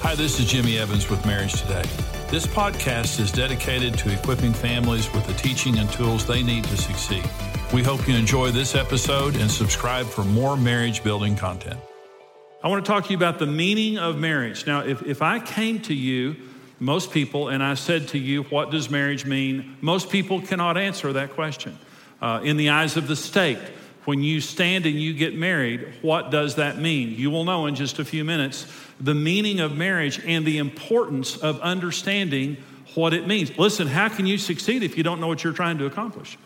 Hi, this is Jimmy Evans with Marriage Today. This podcast is dedicated to equipping families with the teaching and tools they need to succeed. We hope you enjoy this episode and subscribe for more marriage building content. I want to talk to you about the meaning of marriage. Now, if, if I came to you, most people, and I said to you, What does marriage mean? Most people cannot answer that question. Uh, in the eyes of the state, when you stand and you get married, what does that mean? You will know in just a few minutes the meaning of marriage and the importance of understanding what it means. Listen, how can you succeed if you don't know what you're trying to accomplish?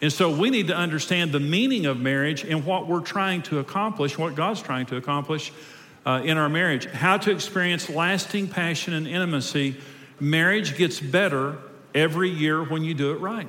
And so we need to understand the meaning of marriage and what we're trying to accomplish, what God's trying to accomplish uh, in our marriage. How to experience lasting passion and intimacy. Marriage gets better every year when you do it right.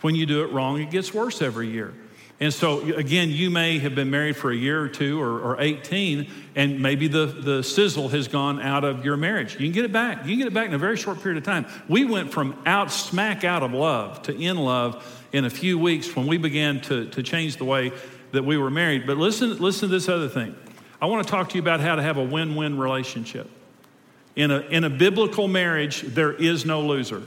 When you do it wrong, it gets worse every year. And so, again, you may have been married for a year or two or, or, 18, and maybe the, the sizzle has gone out of your marriage. You can get it back. You can get it back in a very short period of time. We went from out, smack out of love to in love in a few weeks when we began to, to change the way that we were married. But listen, listen to this other thing. I want to talk to you about how to have a win win relationship. In a, in a biblical marriage, there is no loser.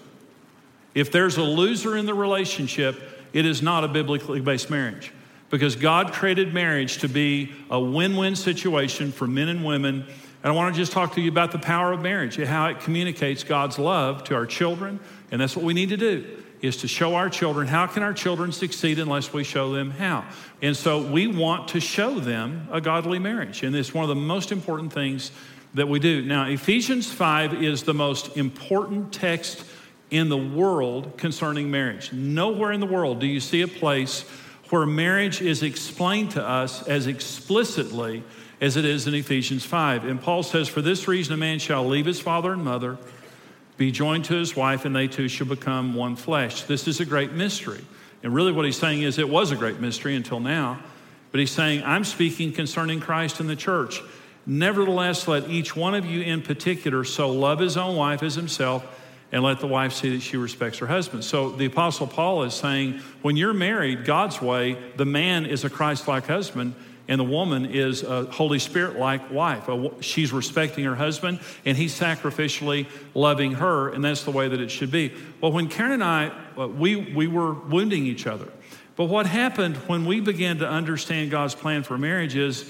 If there's a loser in the relationship, it is not a biblically based marriage because God created marriage to be a win win situation for men and women. And I want to just talk to you about the power of marriage, and how it communicates God's love to our children. And that's what we need to do is to show our children how can our children succeed unless we show them how and so we want to show them a godly marriage and it's one of the most important things that we do now ephesians 5 is the most important text in the world concerning marriage. Nowhere in the world do you see a place where marriage is explained to us as explicitly as it is in Ephesians 5. And Paul says, For this reason, a man shall leave his father and mother, be joined to his wife, and they two shall become one flesh. This is a great mystery. And really, what he's saying is, it was a great mystery until now. But he's saying, I'm speaking concerning Christ and the church. Nevertheless, let each one of you in particular so love his own wife as himself and let the wife see that she respects her husband. So the Apostle Paul is saying when you're married God's way, the man is a Christ like husband. And the woman is a Holy Spirit like wife. She's respecting her husband and he's sacrificially loving her, and that's the way that it should be. Well, when Karen and I, uh, we, we were wounding each other. But what happened when we began to understand God's plan for marriage is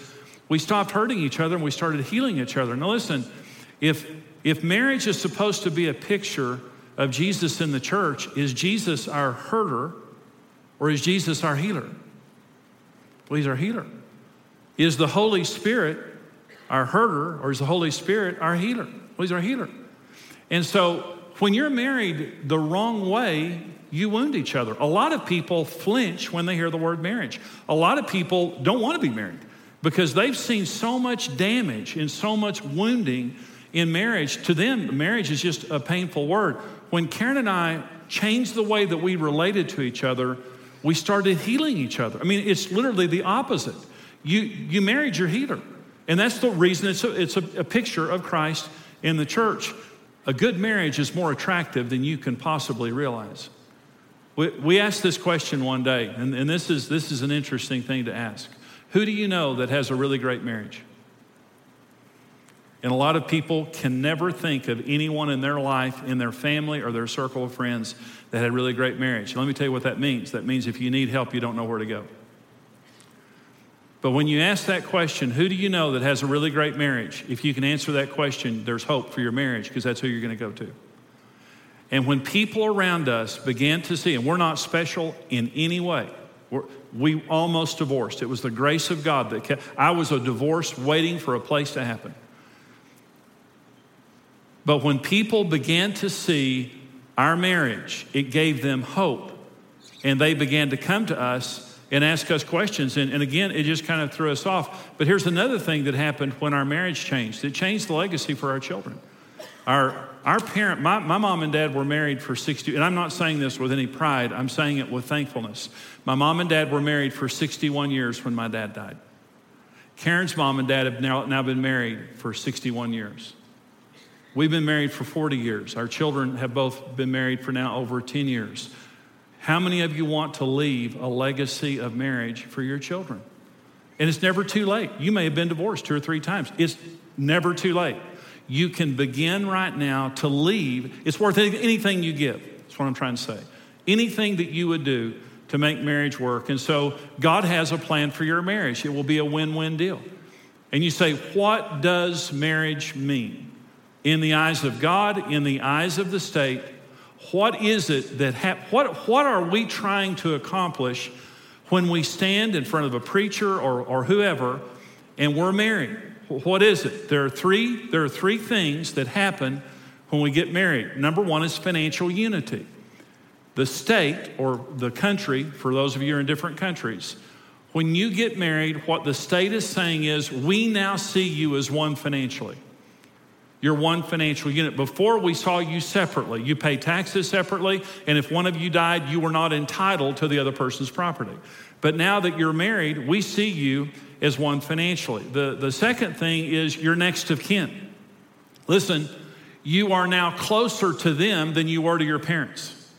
we stopped hurting each other and we started healing each other. Now, listen, if if marriage is supposed to be a picture of Jesus in the church, is Jesus our herder or is Jesus our healer? Well, he's our healer. Is the Holy Spirit our herder or is the Holy Spirit our healer? Well, he's our healer. And so when you're married the wrong way, you wound each other. A lot of people flinch when they hear the word marriage. A lot of people don't want to be married because they've seen so much damage and so much wounding in marriage, to them, marriage is just a painful word. When Karen and I changed the way that we related to each other, we started healing each other. I mean, it's literally the opposite. You, you married your healer. And that's the reason it's, a, it's a, a picture of Christ in the church. A good marriage is more attractive than you can possibly realize. We, we asked this question one day, and, and this, is, this is an interesting thing to ask. Who do you know that has a really great marriage? And a lot of people can never think of anyone in their life, in their family, or their circle of friends that had really great marriage. Let me tell you what that means. That means if you need help, you don't know where to go. But when you ask that question, who do you know that has a really great marriage? If you can answer that question, there's hope for your marriage because that's who you're going to go to. And when people around us began to see, and we're not special in any way, we almost divorced. It was the grace of God that kept, I was a divorce waiting for a place to happen. But when people began to see our marriage, it gave them hope. And they began to come to us and ask us questions. And, and, again, it just kind of threw us off. But here's another thing that happened when our marriage changed it changed the legacy for our children. Our, our parent, my, my mom and dad were married for 60, and I'm not saying this with any pride, I'm saying it with thankfulness. My mom and dad were married for 61 years when my dad died. Karen's mom and dad have now, now been married for 61 years. We've been married for 40 years. Our children have both been married for now over 10 years. How many of you want to leave a legacy of marriage for your children? And it's never too late. You may have been divorced two or three times. It's never too late. you can begin right now to leave. It's worth anything you give. That's what I'm trying to say. Anything that you would do to make marriage work. And so God has a plan for your marriage. It will be a win win deal. And you say, what does marriage mean? In the eyes of God, in the eyes of the state, what is it that, ha- what, what are we trying to accomplish when we stand in front of a preacher or, or whoever and we're married? What is it? There are three, there are three things that happen when we get married. Number one is financial unity. The state or the country, for those of you in different countries, when you get married, what the state is saying is, we now see you as one financially. You're one financial unit. Before we saw you separately, you pay taxes separately, and if one of you died, you were not entitled to the other person's property. But now that you're married, we see you as one financially. The, the second thing is you're next of kin. Listen, you are now closer to them than you were to your parents.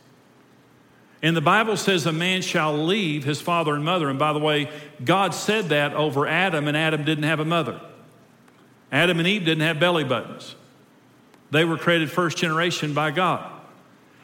And the Bible says a man shall leave his father and mother. And by the way, God said that over Adam, and Adam didn't have a mother. Adam and Eve didn't have belly buttons. They were created first generation by God.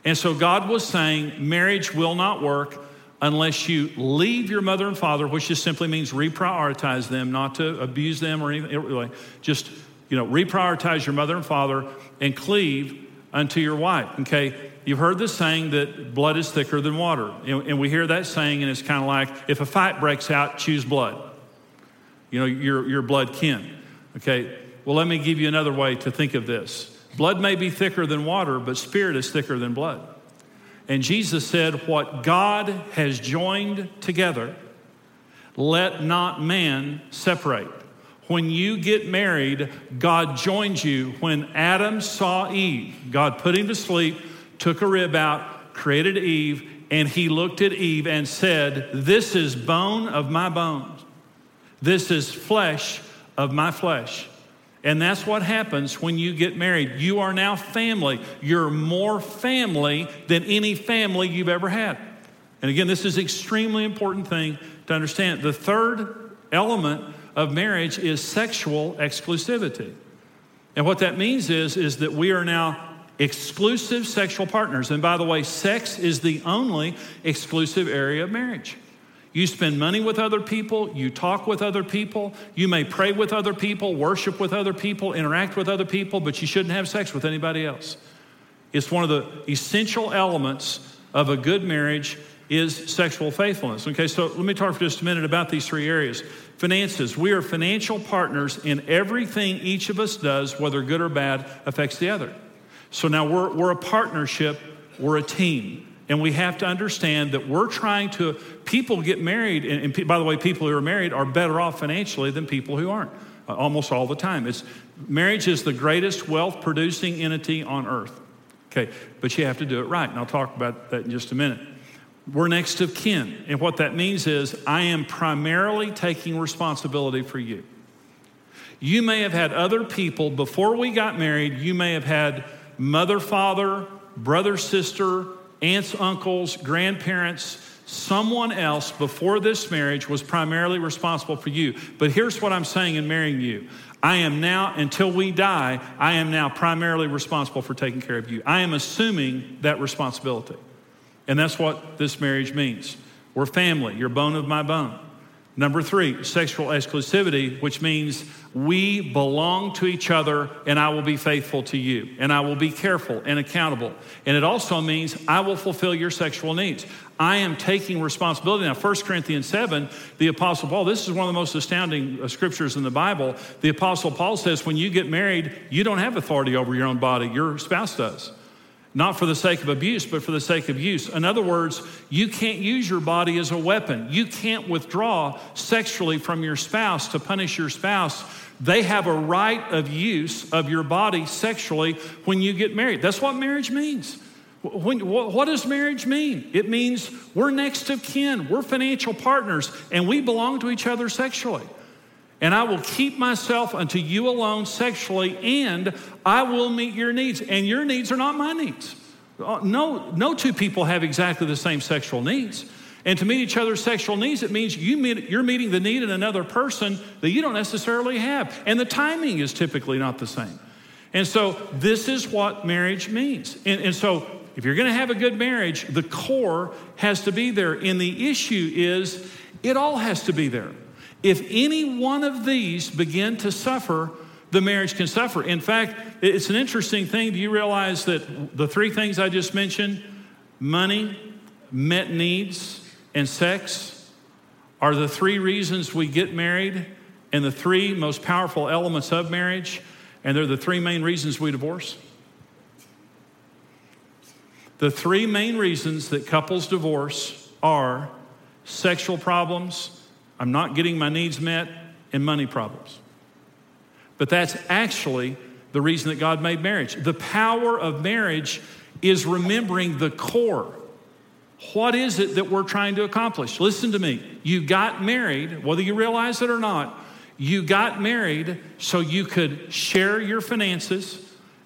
And so God was saying marriage will not work unless you leave your mother and father, which just simply means reprioritize them, not to abuse them or anything. Just, you know, reprioritize your mother and father and cleave unto your wife. Okay? You've heard the saying that blood is thicker than water. And we hear that saying, and it's kind of like if a fight breaks out, choose blood. You know, your, your blood kin. Okay, well, let me give you another way to think of this. Blood may be thicker than water, but spirit is thicker than blood. And Jesus said, What God has joined together, let not man separate. When you get married, God joins you. When Adam saw Eve, God put him to sleep took a rib out, created Eve, and he looked at Eve and said, This is bone of my bones. This is flesh of my flesh. And that's what happens when you get married. You are now family. You're more family than any family you've ever had. And again, this is extremely important thing to understand. The third element of marriage is sexual exclusivity. And what that means is, is that we are now exclusive sexual partners. And by the way, sex is the only exclusive area of marriage. You spend money with other people, you talk with other people, you may pray with other people, worship with other people, interact with other people, but you shouldn't have sex with anybody else. It's one of the essential elements of a good marriage is sexual faithfulness. Okay, so let me talk for just a minute about these three areas. Finances. We are financial partners in everything each of us does, whether good or bad, affects the other. So now we're, we're a partnership, we're a team. And we have to understand that we're trying to, people get married, and, and by the way, people who are married are better off financially than people who aren't, uh, almost all the time. It's, marriage is the greatest wealth producing entity on earth. Okay, but you have to do it right, and I'll talk about that in just a minute. We're next of kin, and what that means is I am primarily taking responsibility for you. You may have had other people before we got married, you may have had mother, father, brother, sister, aunts, uncles, grandparents, someone else before this marriage was primarily responsible for you. But here's what I'm saying in marrying you I am now, until we die, I am now primarily responsible for taking care of you. I am assuming that responsibility. And that's what this marriage means. We're family, you're bone of my bone. Number three, sexual exclusivity, which means we belong to each other and I will be faithful to you and I will be careful and accountable. And it also means I will fulfill your sexual needs. I am taking responsibility. Now, 1 Corinthians 7, the Apostle Paul, this is one of the most astounding uh, scriptures in the Bible. The Apostle Paul says, when you get married, you don't have authority over your own body, your spouse does not for the sake of abuse, but for the sake of use. In other words, you can't use your body as a weapon. You can't withdraw sexually from your spouse to punish your spouse. They have a right of use of your body sexually when you get married. That's what marriage means. When, what does marriage mean? It means we're next of kin, we're financial partners, and we belong to each other sexually and I will keep myself unto you alone sexually, and I will meet your needs. And your needs are not my needs. Uh, no, no two people have exactly the same sexual needs. And to meet each other's sexual needs, it means you meet, you're meeting the need in another person that you don't necessarily have. And the timing is typically not the same. And so this is what marriage means. And, and so if you're going to have a good marriage, the core has to be there. And the issue is it all has to be there. If any one of these begin to suffer, the marriage can suffer. In fact, it's an interesting thing. Do you realize that the three things I just mentioned money, met needs, and sex are the three reasons we get married and the three most powerful elements of marriage, and they're the three main reasons we divorce? The three main reasons that couples divorce are sexual problems, I'm not getting my needs met, and money problems. But that's actually the reason that God made marriage. The power of marriage is remembering the core. What is it that we're trying to accomplish? Listen to me. You got married, whether you realize it or not, you got married so you could share your finances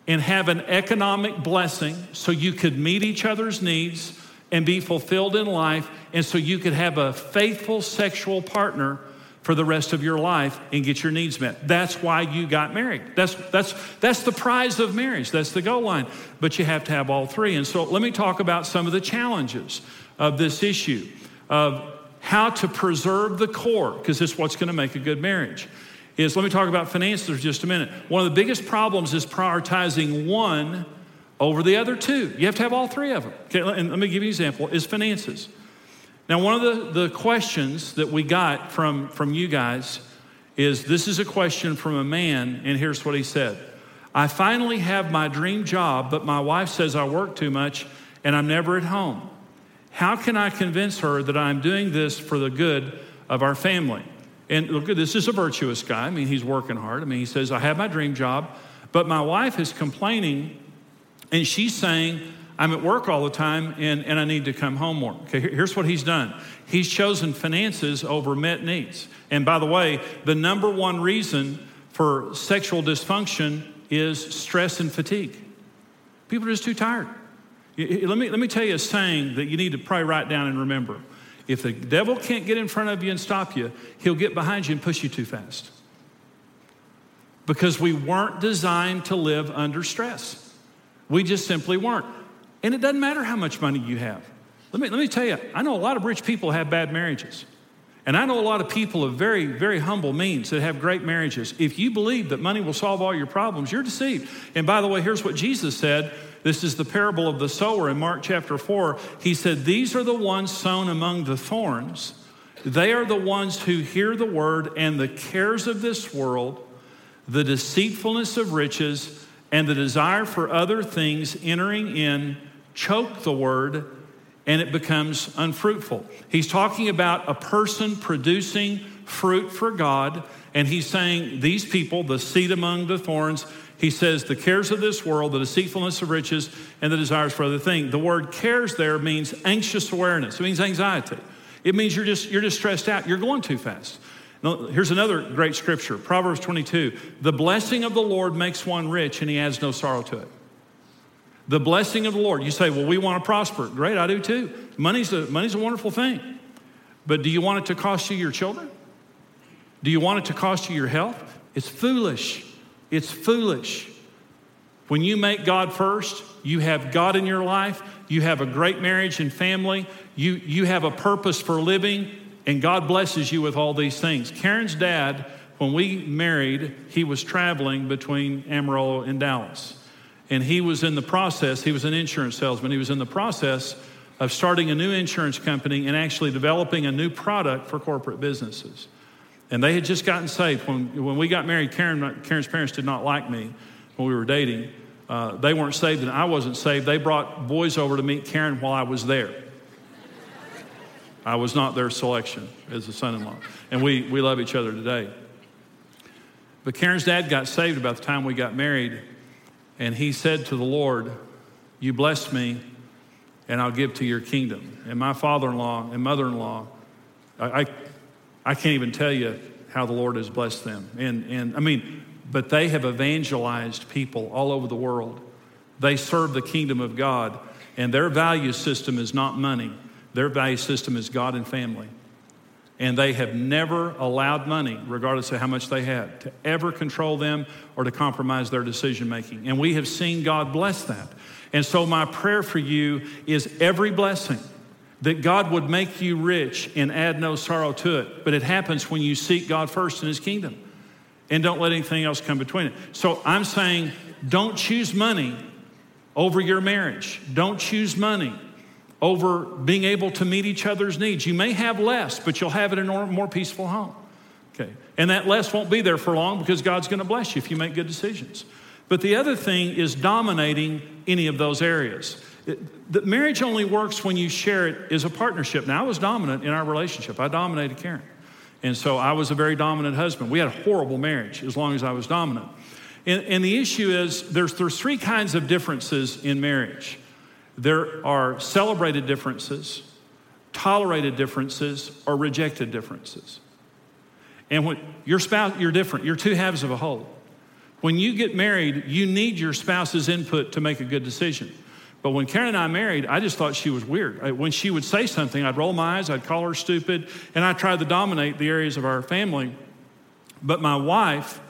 and have an economic blessing so you could meet each other's needs and be fulfilled in life, and so you could have a faithful sexual partner for the rest of your life and get your needs met. That's why you got married. That's, that's, that's the prize of marriage. That's the goal line. But you have to have all three. And so let me talk about some of the challenges of this issue of how to preserve the core, because this is what's going to make a good marriage is let me talk about finances for just a minute. One of the biggest problems is prioritizing one over the other two. You have to have all three of them. Okay, and let me give you an example is finances. Now, one of the, the questions that we got from, from you guys is this is a question from a man, and here's what he said I finally have my dream job, but my wife says I work too much and I'm never at home. How can I convince her that I'm doing this for the good of our family? And look, this is a virtuous guy. I mean, he's working hard. I mean, he says, I have my dream job, but my wife is complaining and she's saying, I'm at work all the time and, and I need to come home more. Okay, here's what he's done he's chosen finances over met needs. And by the way, the number one reason for sexual dysfunction is stress and fatigue. People are just too tired. Let me, let me tell you a saying that you need to probably write down and remember. If the devil can't get in front of you and stop you, he'll get behind you and push you too fast. Because we weren't designed to live under stress. We just simply weren't. And it doesn't matter how much money you have. Let me, let me tell you, I know a lot of rich people have bad marriages. And I know a lot of people of very, very humble means that have great marriages. If you believe that money will solve all your problems, you're deceived. And by the way, here's what Jesus said this is the parable of the sower in Mark chapter 4. He said, These are the ones sown among the thorns. They are the ones who hear the word and the cares of this world, the deceitfulness of riches, and the desire for other things entering in choke the word and it becomes unfruitful. He's talking about a person producing fruit for God, and he's saying these people, the seed among the thorns, he says, the cares of this world, the deceitfulness of riches, and the desires for other things. The word cares there means anxious awareness. It means anxiety. It means you're just, you're just stressed out. You're going too fast. Here's another great scripture Proverbs 22. The blessing of the Lord makes one rich, and he adds no sorrow to it. The blessing of the Lord. You say, well, we want to prosper. Great, I do too. Money's a, money's a wonderful thing. But do you want it to cost you your children? Do you want it to cost you your health? It's foolish. It's foolish. When you make God first, you have God in your life, you have a great marriage and family, you, you have a purpose for living, and God blesses you with all these things. Karen's dad, when we married, he was traveling between Amarillo and Dallas. And he was in the process, he was an insurance salesman, he was in the process of starting a new insurance company and actually developing a new product for corporate businesses. And they had just gotten saved. When, when we got married, Karen, Karen's parents did not like me when we were dating. Uh, they weren't saved and I wasn't saved. They brought boys over to meet Karen while I was there. I was not their selection as a son in law. And we, we love each other today. But Karen's dad got saved about the time we got married. And he said to the Lord, You bless me, and I'll give to your kingdom. And my father in law and mother in law, I, I I can't even tell you how the Lord has blessed them. And, and I mean, but they have evangelized people all over the world. They serve the kingdom of God, and their value system is not money, their value system is God and family. And they have never allowed money, regardless of how much they had, to ever control them or to compromise their decision making. And we have seen God bless that. And so, my prayer for you is every blessing that God would make you rich and add no sorrow to it. But it happens when you seek God first in His kingdom and don't let anything else come between it. So, I'm saying don't choose money over your marriage, don't choose money over being able to meet each other's needs. You may have less, but you'll have it in a more peaceful home. Okay. And that less won't be there for long because God's going to bless you if you make good decisions. But the other thing is dominating any of those areas. It, the marriage only works when you share it as a partnership. Now, I was dominant in our relationship, I dominated Karen. And so I was a very dominant husband. We had a horrible marriage as long as I was dominant. And, and the issue is there's, there's three kinds of differences in marriage there are celebrated differences, tolerated differences, or rejected differences. And when your spouse, you're different, you're two halves of a whole. When you get married, you need your spouse's input to make a good decision. But when Karen and I married, I just thought she was weird. When she would say something, I'd roll my eyes, I'd call her stupid, and I tried to dominate the areas of our family. But my wife,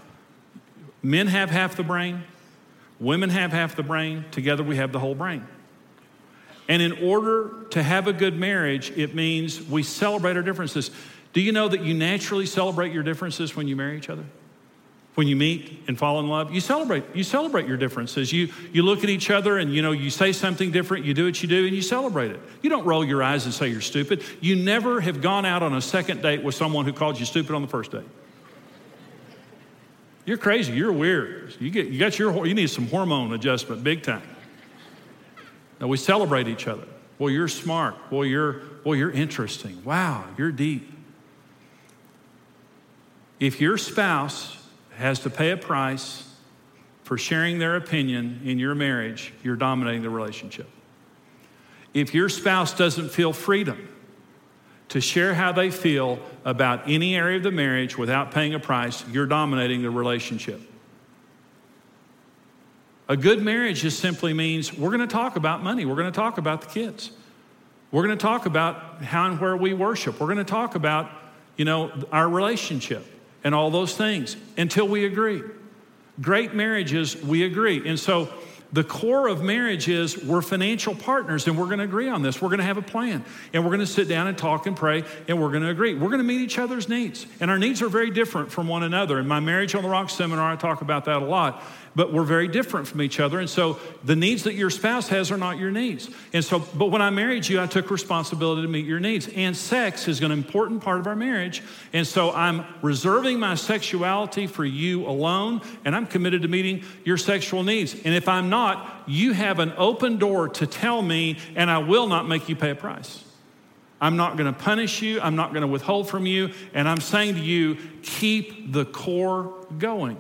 men have half the brain, women have half the brain, together we have the whole brain. And in order to have a good marriage, it means we celebrate our differences. Do you know that you naturally celebrate your differences when you marry each other? When you meet and fall in love, you celebrate. You celebrate your differences. You you look at each other and you know you say something different. You do what you do and you celebrate it. You don't roll your eyes and say you're stupid. You never have gone out on a second date with someone who called you stupid on the first date. You're crazy. You're weird. You get you got your you need some hormone adjustment big time. Now we celebrate each other. Well, you're smart. Well, you're, well, you're interesting. Wow, you're deep. If your spouse has to pay a price for sharing their opinion in your marriage, you're dominating the relationship. If your spouse doesn't feel freedom to share how they feel about any area of the marriage without paying a price, you're dominating the relationship. A good marriage just simply means we're going to talk about money, we're going to talk about the kids. We're going to talk about how and where we worship. We're going to talk about, you know, our relationship and all those things until we agree. Great marriages, we agree. And so the core of marriage is we're financial partners and we're going to agree on this. We're going to have a plan and we're going to sit down and talk and pray and we're going to agree. We're going to meet each other's needs. And our needs are very different from one another. In my Marriage on the Rock seminar, I talk about that a lot but we're very different from each other. And so the needs that your spouse has are not your needs. And so, but when I married you, I took responsibility to meet your needs. And sex is an important part of our marriage. And so I'm reserving my sexuality for you alone, and I'm committed to meeting your sexual needs. And if I'm not, you have an open door to tell me, and I will not make you pay a price. I'm not going to punish you. I'm not going to withhold from you. And I'm saying to you, keep the core going.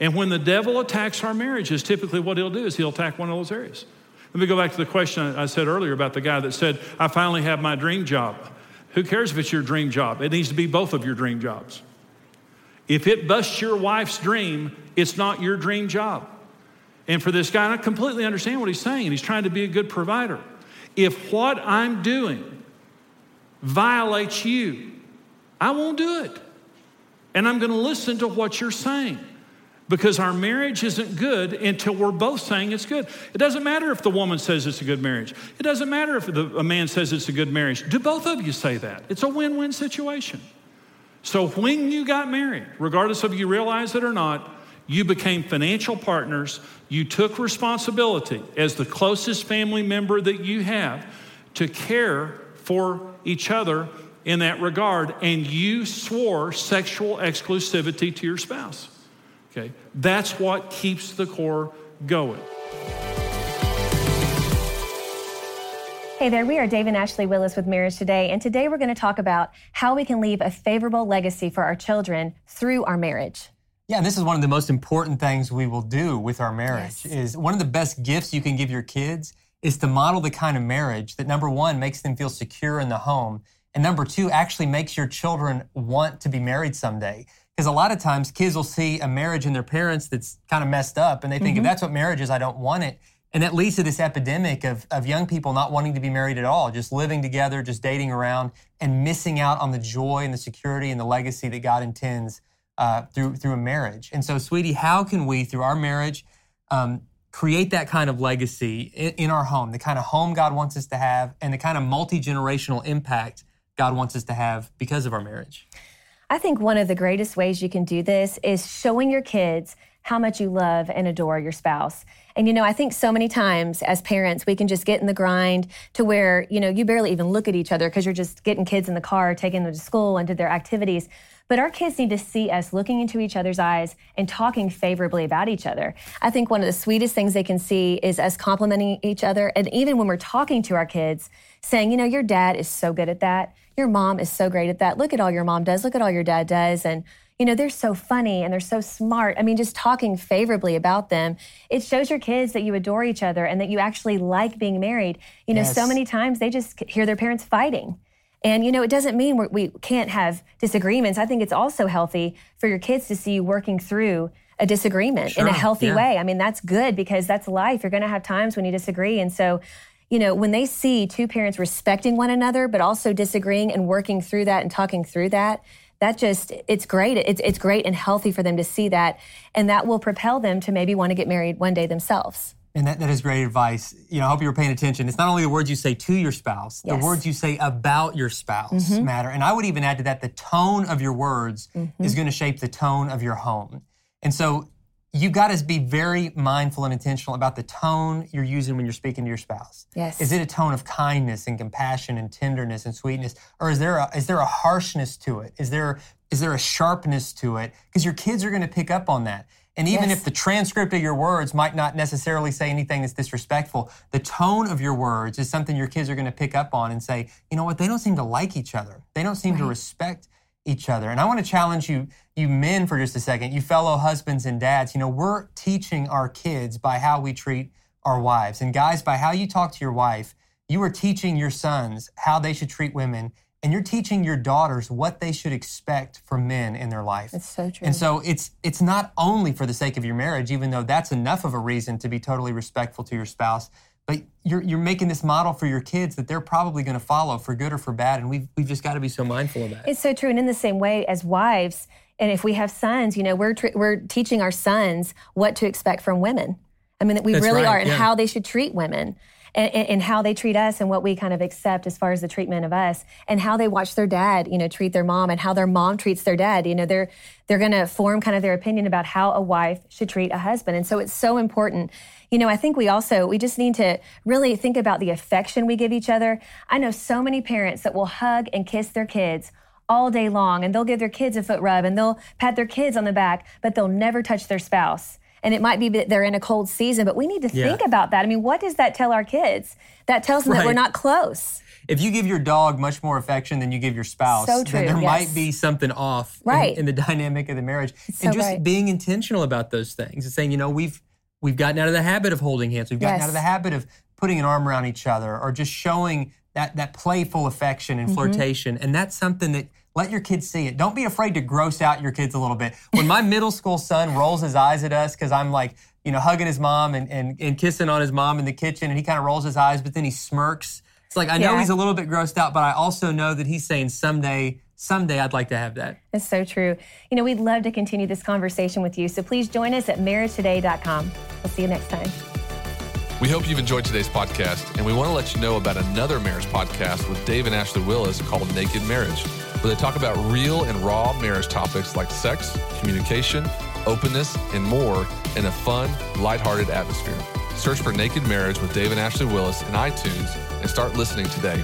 And when the devil attacks our marriages, typically what he'll do is he'll attack one of those areas. Let me go back to the question I said earlier about the guy that said, I finally have my dream job. Who cares if it's your dream job? It needs to be both of your dream jobs. If it busts your wife's dream, it's not your dream job. And for this guy, I completely understand what he's saying, and he's trying to be a good provider. If what I'm doing violates you, I won't do it. And I'm going to listen to what you're saying because our marriage isn't good until we're both saying it's good. It doesn't matter if the woman says it's a good marriage. It doesn't matter if the, a man says it's a good marriage. Do both of you say that? It's a win win situation. So when you got married, regardless of you realize it or not, you became financial partners. You took responsibility as the closest family member that you have to care for each other in that regard, and you swore sexual exclusivity to your spouse. Okay? That's what keeps the core going. Hey there, we are Dave and Ashley Willis with Marriage Today, and today we're going to talk about how we can leave a favorable legacy for our children through our marriage. Yeah, and this is one of the most important things we will do with our marriage. Yes. Is one of the best gifts you can give your kids is to model the kind of marriage that number 1 makes them feel secure in the home, and number 2 actually makes your children want to be married someday. Because a lot of times kids will see a marriage in their parents that's kind of messed up and they think, mm-hmm. if that's what marriage is, I don't want it. And that leads to this epidemic of, of young people not wanting to be married at all, just living together, just dating around, and missing out on the joy and the security and the legacy that God intends uh, through, through a marriage. And so, sweetie, how can we, through our marriage, um, create that kind of legacy in, in our home, the kind of home God wants us to have, and the kind of multi generational impact God wants us to have because of our marriage? I think one of the greatest ways you can do this is showing your kids how much you love and adore your spouse. And you know, I think so many times as parents, we can just get in the grind to where, you know, you barely even look at each other because you're just getting kids in the car, taking them to school and to their activities. But our kids need to see us looking into each other's eyes and talking favorably about each other. I think one of the sweetest things they can see is us complimenting each other. And even when we're talking to our kids, saying, you know, your dad is so good at that. Your mom is so great at that. Look at all your mom does. Look at all your dad does. And, you know, they're so funny and they're so smart. I mean, just talking favorably about them, it shows your kids that you adore each other and that you actually like being married. You know, yes. so many times they just hear their parents fighting and, you know, it doesn't mean we can't have disagreements. I think it's also healthy for your kids to see you working through a disagreement sure, in a healthy yeah. way. I mean, that's good because that's life. You're going to have times when you disagree. And so, you know, when they see two parents respecting one another, but also disagreeing and working through that and talking through that, that just it's great it's, it's great and healthy for them to see that and that will propel them to maybe want to get married one day themselves and that, that is great advice. You know, I hope you were paying attention. It's not only the words you say to your spouse, yes. the words you say about your spouse mm-hmm. matter. And I would even add to that the tone of your words mm-hmm. is going to shape the tone of your home. And so you got to be very mindful and intentional about the tone you're using when you're speaking to your spouse. Yes. Is it a tone of kindness and compassion and tenderness and sweetness, or is there a, is there a harshness to it? Is there is there a sharpness to it? Because your kids are going to pick up on that. And even yes. if the transcript of your words might not necessarily say anything that's disrespectful, the tone of your words is something your kids are going to pick up on and say, you know what, they don't seem to like each other. They don't seem right. to respect each other. And I want to challenge you, you men, for just a second, you fellow husbands and dads. You know, we're teaching our kids by how we treat our wives. And guys, by how you talk to your wife, you are teaching your sons how they should treat women and you're teaching your daughters what they should expect from men in their life. It's so true. And so it's it's not only for the sake of your marriage, even though that's enough of a reason to be totally respectful to your spouse, but you're you're making this model for your kids that they're probably going to follow for good or for bad, and we've we've just got to be so mindful of that. It's so true, and in the same way as wives, and if we have sons, you know, we're tr- we're teaching our sons what to expect from women. I mean, we That's really right, are, and yeah. how they should treat women and, and, how they treat us and what we kind of accept as far as the treatment of us and how they watch their dad, you know, treat their mom and how their mom treats their dad. You know, they're they're going to form kind of their opinion about how a wife should treat a husband. And so it's so important. You know, I think we also we just need to really think about the affection we give each other. I know so many parents that will hug and kiss their kids all day long and they'll give their kids a foot rub and they'll pat their kids on the back, but they'll never touch their spouse and it might be that they're in a cold season, but we need to yeah. think about that. I mean, what does that tell our kids? That tells them right. that we're not close. If you give your dog much more affection than you give your spouse, so true, then there yes. might be something off right. in, in the dynamic of the marriage. It's and just right. being intentional about those things and saying, you know, we've we've gotten out of the habit of holding hands. We've gotten yes. out of the habit of putting an arm around each other or just showing that that playful affection and mm-hmm. flirtation. And that's something that let your kids see it. Don't be afraid to gross out your kids a little bit. When my middle school son rolls his eyes at us because I'm like, you know, hugging his mom and, and, and kissing on his mom in the kitchen, and he kind of rolls his eyes, but then he smirks. It's like, I know yeah. he's a little bit grossed out, but I also know that he's saying someday, someday I'd like to have that. That's so true. You know, we'd love to continue this conversation with you. So please join us at marriagetoday.com. We'll see you next time. We hope you've enjoyed today's podcast, and we want to let you know about another marriage podcast with Dave and Ashley Willis called Naked Marriage, where they talk about real and raw marriage topics like sex, communication, openness, and more in a fun, lighthearted atmosphere. Search for Naked Marriage with Dave and Ashley Willis in iTunes and start listening today.